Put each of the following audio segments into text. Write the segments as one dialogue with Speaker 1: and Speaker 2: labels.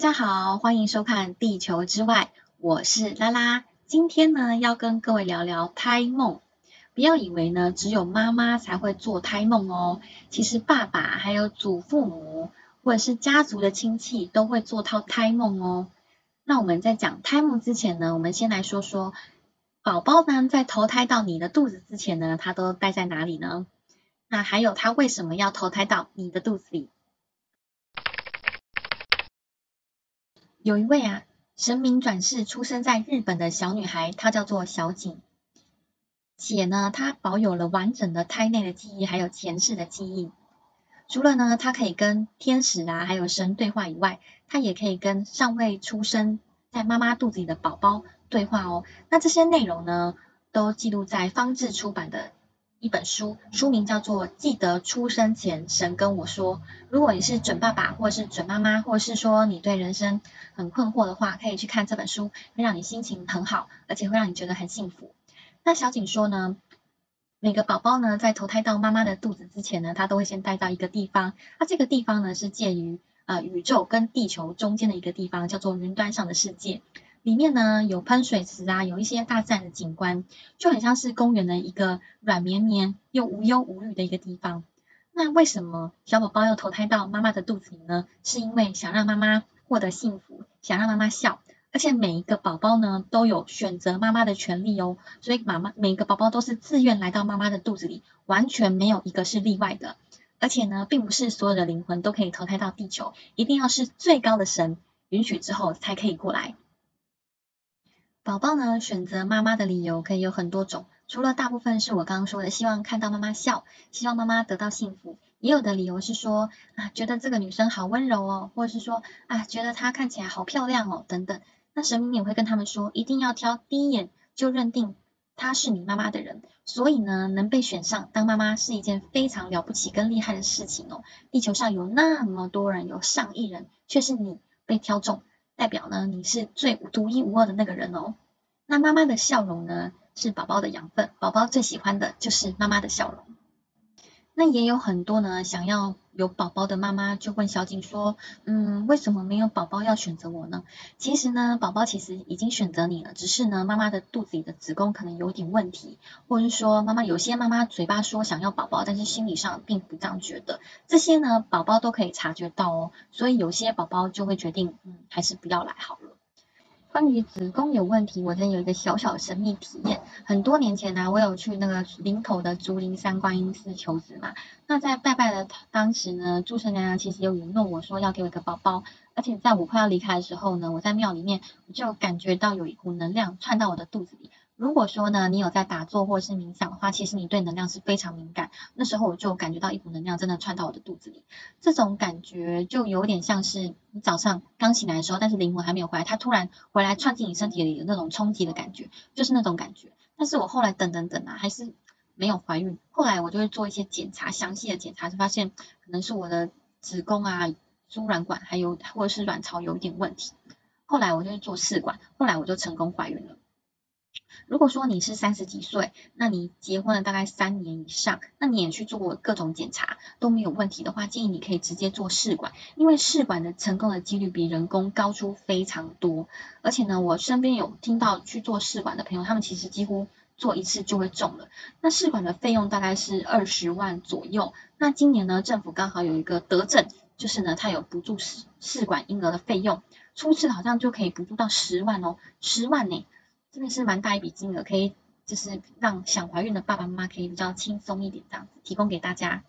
Speaker 1: 大家好，欢迎收看《地球之外》，我是拉拉。今天呢，要跟各位聊聊胎梦。不要以为呢，只有妈妈才会做胎梦哦。其实爸爸还有祖父母或者是家族的亲戚都会做套胎梦哦。那我们在讲胎梦之前呢，我们先来说说宝宝呢，在投胎到你的肚子之前呢，他都待在哪里呢？那还有他为什么要投胎到你的肚子里？有一位啊，神明转世出生在日本的小女孩，她叫做小景。且呢，她保有了完整的胎内的记忆，还有前世的记忆。除了呢，她可以跟天使啊，还有神对话以外，她也可以跟尚未出生在妈妈肚子里的宝宝对话哦。那这些内容呢，都记录在方志出版的。一本书，书名叫做《记得出生前神跟我说》。如果你是准爸爸，或是准妈妈，或是说你对人生很困惑的话，可以去看这本书，会让你心情很好，而且会让你觉得很幸福。那小景说呢，每个宝宝呢在投胎到妈妈的肚子之前呢，他都会先带到一个地方，那这个地方呢是介于呃宇宙跟地球中间的一个地方，叫做云端上的世界。里面呢有喷水池啊，有一些大自然的景观，就很像是公园的一个软绵绵又无忧无虑的一个地方。那为什么小宝宝要投胎到妈妈的肚子里呢？是因为想让妈妈获得幸福，想让妈妈笑。而且每一个宝宝呢都有选择妈妈的权利哦，所以妈妈每一个宝宝都是自愿来到妈妈的肚子里，完全没有一个是例外的。而且呢，并不是所有的灵魂都可以投胎到地球，一定要是最高的神允许之后才可以过来。宝宝呢，选择妈妈的理由可以有很多种，除了大部分是我刚刚说的，希望看到妈妈笑，希望妈妈得到幸福，也有的理由是说啊，觉得这个女生好温柔哦，或者是说啊，觉得她看起来好漂亮哦，等等。那神明也会跟他们说，一定要挑第一眼就认定她是你妈妈的人。所以呢，能被选上当妈妈是一件非常了不起跟厉害的事情哦。地球上有那么多人，有上亿人，却是你被挑中。代表呢，你是最独一无二的那个人哦。那妈妈的笑容呢，是宝宝的养分，宝宝最喜欢的就是妈妈的笑容。那也有很多呢，想要有宝宝的妈妈就问小景说，嗯，为什么没有宝宝要选择我呢？其实呢，宝宝其实已经选择你了，只是呢，妈妈的肚子里的子宫可能有点问题，或者是说妈妈有些妈妈嘴巴说想要宝宝，但是心理上并不这样觉得，这些呢，宝宝都可以察觉到哦，所以有些宝宝就会决定，嗯，还是不要来好了。关于子宫有问题，我真有一个小小神秘体验。很多年前呢，我有去那个林口的竹林山观音寺求子嘛。那在拜拜的当时呢，祝生娘娘其实有允诺我说要给我一个宝宝，而且在我快要离开的时候呢，我在庙里面我就感觉到有一股能量窜到我的肚子里。如果说呢，你有在打坐或者是冥想的话，其实你对能量是非常敏感。那时候我就感觉到一股能量真的窜到我的肚子里，这种感觉就有点像是你早上刚醒来的时候，但是灵魂还没有回来，它突然回来窜进你身体里的那种冲击的感觉，就是那种感觉。但是我后来等等等啊，还是没有怀孕。后来我就会做一些检查，详细的检查就发现可能是我的子宫啊、输卵管还有或者是卵巢有一点问题。后来我就去做试管，后来我就成功怀孕了。如果说你是三十几岁，那你结婚了大概三年以上，那你也去做过各种检查都没有问题的话，建议你可以直接做试管，因为试管的成功的几率比人工高出非常多。而且呢，我身边有听到去做试管的朋友，他们其实几乎做一次就会中了。那试管的费用大概是二十万左右。那今年呢，政府刚好有一个德政，就是呢，它有补助试试管婴儿的费用，初次好像就可以补助到十万哦，十万呢。真的是蛮大一笔金额，可以就是让想怀孕的爸爸妈妈可以比较轻松一点，这样子提供给大家。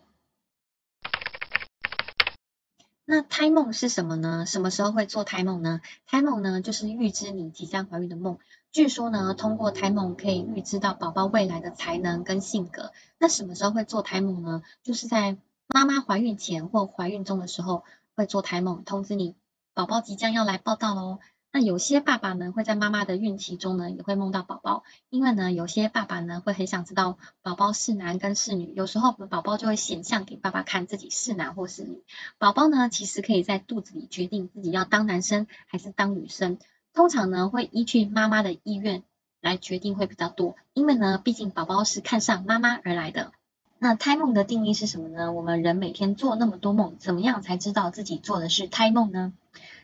Speaker 1: 那胎梦是什么呢？什么时候会做胎梦呢？胎梦呢，就是预知你即将怀孕的梦。据说呢，通过胎梦可以预知到宝宝未来的才能跟性格。那什么时候会做胎梦呢？就是在妈妈怀孕前或怀孕中的时候会做胎梦，通知你宝宝即将要来报道喽。那有些爸爸呢，会在妈妈的孕期中呢，也会梦到宝宝，因为呢，有些爸爸呢，会很想知道宝宝是男跟是女，有时候宝宝就会显像给爸爸看自己是男或是女。宝宝呢，其实可以在肚子里决定自己要当男生还是当女生，通常呢，会依据妈妈的意愿来决定会比较多，因为呢，毕竟宝宝是看上妈妈而来的。那胎梦的定义是什么呢？我们人每天做那么多梦，怎么样才知道自己做的是胎梦呢？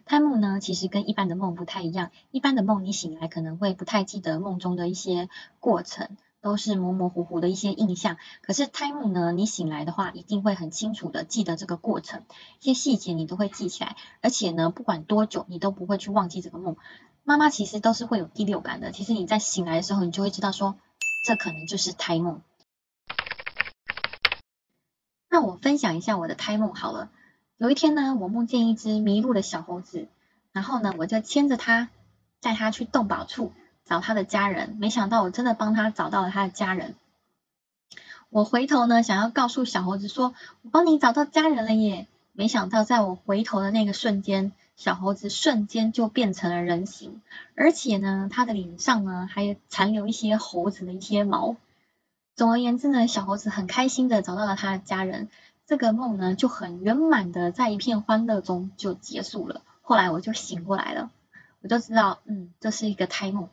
Speaker 1: 胎梦呢，其实跟一般的梦不太一样。一般的梦，你醒来可能会不太记得梦中的一些过程，都是模模糊糊的一些印象。可是胎梦呢，你醒来的话，一定会很清楚的记得这个过程，一些细节你都会记起来。而且呢，不管多久，你都不会去忘记这个梦。妈妈其实都是会有第六感的，其实你在醒来的时候，你就会知道说，这可能就是胎梦。那我分享一下我的胎梦好了。有一天呢，我梦见一只迷路的小猴子，然后呢，我就牵着它，带它去动保处找它的家人。没想到我真的帮它找到了它的家人。我回头呢，想要告诉小猴子说，我帮你找到家人了耶。没想到在我回头的那个瞬间，小猴子瞬间就变成了人形，而且呢，它的脸上呢还残留一些猴子的一些毛。总而言之呢，小猴子很开心的找到了他的家人。这个梦呢就很圆满的在一片欢乐中就结束了。后来我就醒过来了，我就知道，嗯，这是一个胎梦。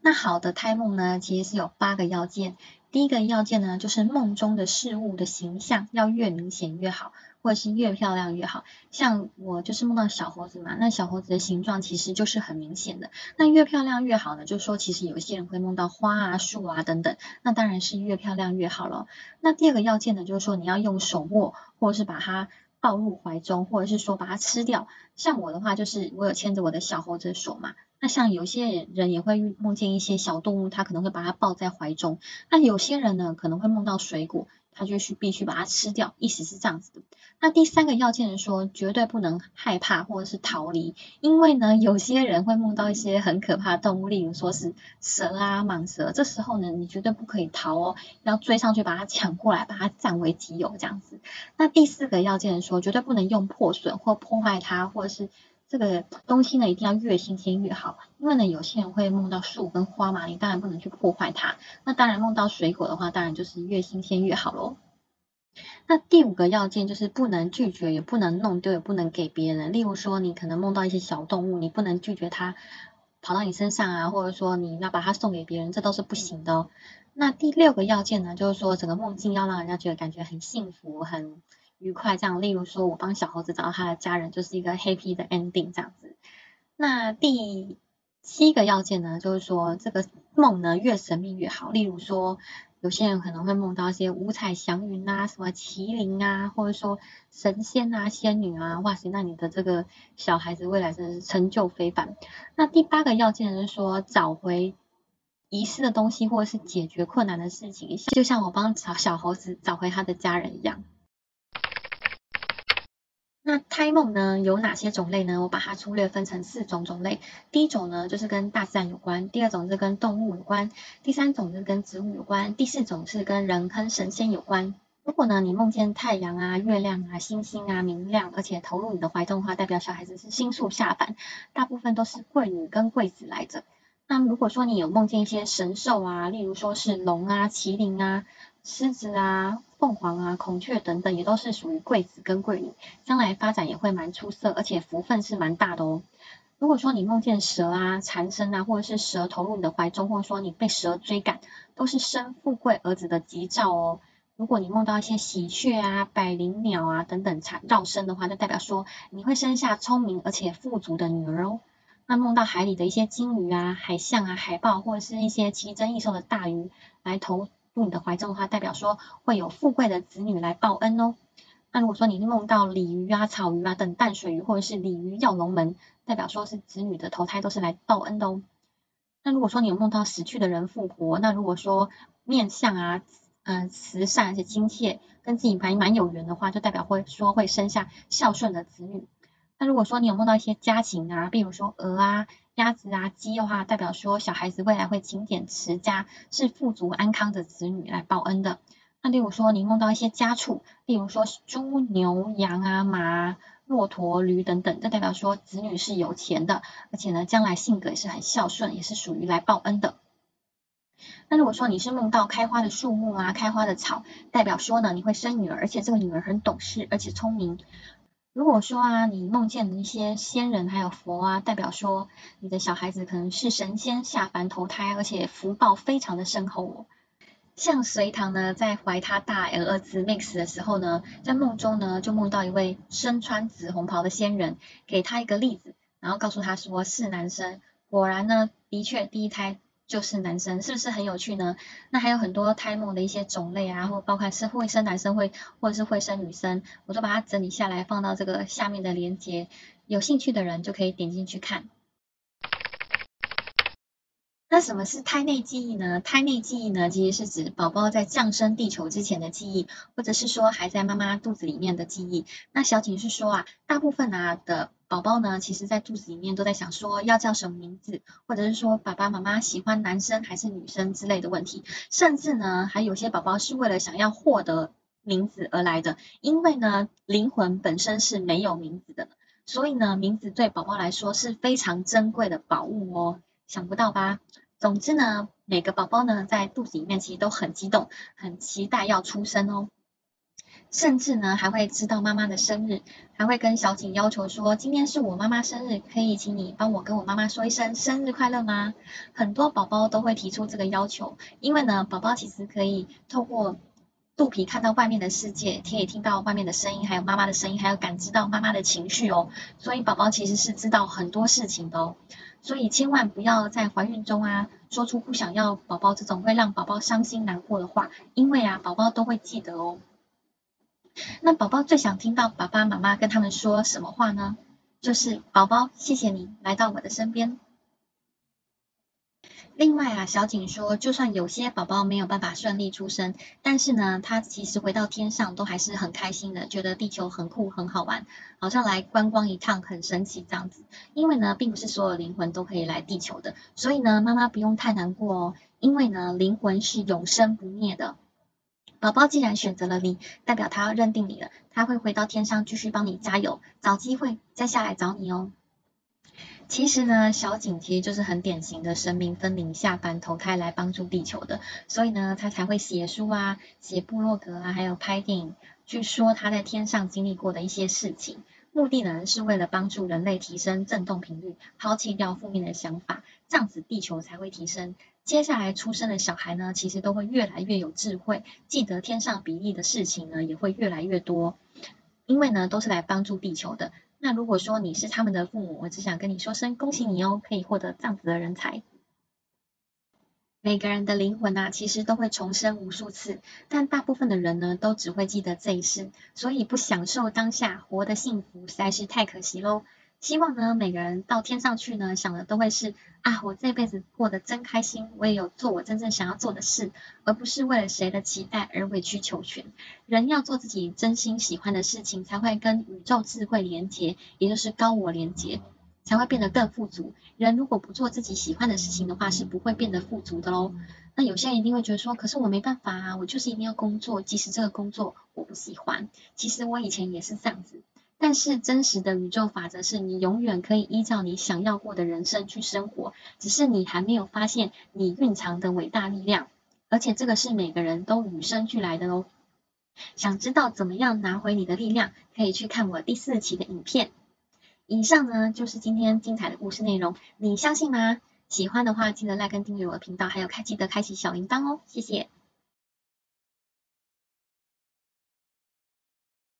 Speaker 1: 那好的胎梦呢，其实是有八个要件。第一个要件呢，就是梦中的事物的形象要越明显越好。或者是越漂亮越好，像我就是梦到小猴子嘛，那小猴子的形状其实就是很明显的。那越漂亮越好呢，就是说其实有些人会梦到花啊、树啊等等，那当然是越漂亮越好了。那第二个要件呢，就是说你要用手握，或者是把它抱入怀中，或者是说把它吃掉。像我的话，就是我有牵着我的小猴子的手嘛。那像有些人也会梦见一些小动物，他可能会把它抱在怀中。那有些人呢，可能会梦到水果。他就是必须把它吃掉，意思是这样子的。那第三个要件是说，绝对不能害怕或者是逃离，因为呢，有些人会梦到一些很可怕的动物，例如说是蛇啊、蟒蛇，这时候呢，你绝对不可以逃哦，要追上去把它抢过来，把它占为己有这样子。那第四个要件说，绝对不能用破损或破坏它，或者是。这个东西呢，一定要越新鲜越好，因为呢，有些人会梦到树跟花嘛，你当然不能去破坏它。那当然梦到水果的话，当然就是越新鲜越好喽。那第五个要件就是不能拒绝，也不能弄丢，也不能给别人。例如说，你可能梦到一些小动物，你不能拒绝它跑到你身上啊，或者说你要把它送给别人，这都是不行的哦。那第六个要件呢，就是说整个梦境要让人家觉得感觉很幸福，很。愉快这样，例如说我帮小猴子找到他的家人，就是一个 happy 的 ending 这样子。那第七个要件呢，就是说这个梦呢越神秘越好。例如说，有些人可能会梦到一些五彩祥云啊，什么麒麟啊，或者说神仙啊、仙女啊，哇塞，那你的这个小孩子未来真的是成就非凡。那第八个要件是说找回遗失的东西，或者是解决困难的事情，就像我帮小小猴子找回他的家人一样。那胎梦呢有哪些种类呢？我把它粗略分成四种种类。第一种呢就是跟大自然有关，第二种是跟动物有关，第三种是跟植物有关，第四种是跟人跟神仙有关。如果呢你梦见太阳啊、月亮啊、星星啊明亮，而且投入你的怀中的话，代表小孩子是星宿下凡，大部分都是贵女跟贵子来着。那如果说你有梦见一些神兽啊，例如说是龙啊、麒麟啊。狮子啊、凤凰啊、孔雀等等，也都是属于贵子跟贵女，将来发展也会蛮出色，而且福分是蛮大的哦。如果说你梦见蛇啊、缠身啊，或者是蛇投入你的怀中，或者说你被蛇追赶，都是生富贵儿子的吉兆哦。如果你梦到一些喜鹊啊、百灵鸟啊等等缠绕身的话，就代表说你会生下聪明而且富足的女儿哦。那梦到海里的一些金鱼啊、海象啊、海豹，或者是一些奇珍异兽的大鱼来投。入你的怀中的话，代表说会有富贵的子女来报恩哦。那如果说你梦到鲤鱼啊、草鱼啊等淡水鱼，或者是鲤鱼跃龙门，代表说是子女的投胎都是来报恩的哦。那如果说你有梦到死去的人复活，那如果说面相啊、嗯慈善而且亲切，跟自己蛮蛮有缘的话，就代表会说会生下孝顺的子女。那如果说你有梦到一些家禽啊，比如说鹅啊。鸭子啊，鸡的话，代表说小孩子未来会勤俭持家，是富足安康的子女来报恩的。那例如说，你梦到一些家畜，例如说猪、牛、羊啊、马、骆驼、驴等等，这代表说子女是有钱的，而且呢，将来性格也是很孝顺，也是属于来报恩的。那如果说你是梦到开花的树木啊，开花的草，代表说呢，你会生女儿，而且这个女儿很懂事，而且聪明。如果说啊，你梦见的一些仙人还有佛啊，代表说你的小孩子可能是神仙下凡投胎，而且福报非常的深厚哦。像隋唐呢，在怀他大 L 儿子 Max 的时候呢，在梦中呢，就梦到一位身穿紫红袍的仙人，给他一个例子，然后告诉他说是男生。果然呢，的确第一胎就是男生，是不是很有趣呢？那还有很多胎梦的一些种类啊，或包括是会生男生会，或者是会生女生，我都把它整理下来，放到这个下面的链接，有兴趣的人就可以点进去看。那什么是胎内记忆呢？胎内记忆呢，其实是指宝宝在降生地球之前的记忆，或者是说还在妈妈肚子里面的记忆。那小景是说啊，大部分啊的宝宝呢，其实在肚子里面都在想说要叫什么名字，或者是说爸爸妈妈喜欢男生还是女生之类的问题。甚至呢，还有些宝宝是为了想要获得名字而来的，因为呢，灵魂本身是没有名字的，所以呢，名字对宝宝来说是非常珍贵的宝物哦。想不到吧？总之呢，每个宝宝呢在肚子里面其实都很激动，很期待要出生哦。甚至呢还会知道妈妈的生日，还会跟小景要求说，今天是我妈妈生日，可以请你帮我跟我妈妈说一声生日快乐吗？很多宝宝都会提出这个要求，因为呢，宝宝其实可以透过肚皮看到外面的世界，可以听到外面的声音，还有妈妈的声音，还有感知到妈妈的情绪哦。所以宝宝其实是知道很多事情的哦。所以千万不要在怀孕中啊说出不想要宝宝这种会让宝宝伤心难过的话，因为啊宝宝都会记得哦。那宝宝最想听到爸爸妈妈跟他们说什么话呢？就是宝宝谢谢你来到我的身边。另外啊，小景说，就算有些宝宝没有办法顺利出生，但是呢，他其实回到天上都还是很开心的，觉得地球很酷很好玩，好像来观光一趟很神奇这样子。因为呢，并不是所有灵魂都可以来地球的，所以呢，妈妈不用太难过哦，因为呢，灵魂是永生不灭的。宝宝既然选择了你，代表他要认定你了，他会回到天上继续帮你加油，找机会再下来找你哦。其实呢，小景其实就是很典型的神明分灵下凡投胎来帮助地球的，所以呢，他才会写书啊、写部落格啊，还有拍电影，去说他在天上经历过的一些事情。目的呢，是为了帮助人类提升振动频率，抛弃掉负面的想法，这样子地球才会提升。接下来出生的小孩呢，其实都会越来越有智慧，记得天上比例的事情呢，也会越来越多，因为呢，都是来帮助地球的。那如果说你是他们的父母，我只想跟你说声恭喜你哦，可以获得这样子的人才。每个人的灵魂啊，其实都会重生无数次，但大部分的人呢，都只会记得这一世，所以不享受当下，活得幸福实在是太可惜喽。希望呢，每个人到天上去呢，想的都会是啊，我这辈子过得真开心，我也有做我真正想要做的事，而不是为了谁的期待而委曲求全。人要做自己真心喜欢的事情，才会跟宇宙智慧连结，也就是高我连结，才会变得更富足。人如果不做自己喜欢的事情的话，是不会变得富足的喽。那有些人一定会觉得说，可是我没办法啊，我就是一定要工作，即使这个工作我不喜欢。其实我以前也是这样子。但是真实的宇宙法则是你永远可以依照你想要过的人生去生活，只是你还没有发现你蕴藏的伟大力量，而且这个是每个人都与生俱来的哦。想知道怎么样拿回你的力量，可以去看我第四期的影片。以上呢就是今天精彩的故事内容，你相信吗？喜欢的话记得来跟订阅我的频道，还有开记得开启小铃铛哦，谢谢。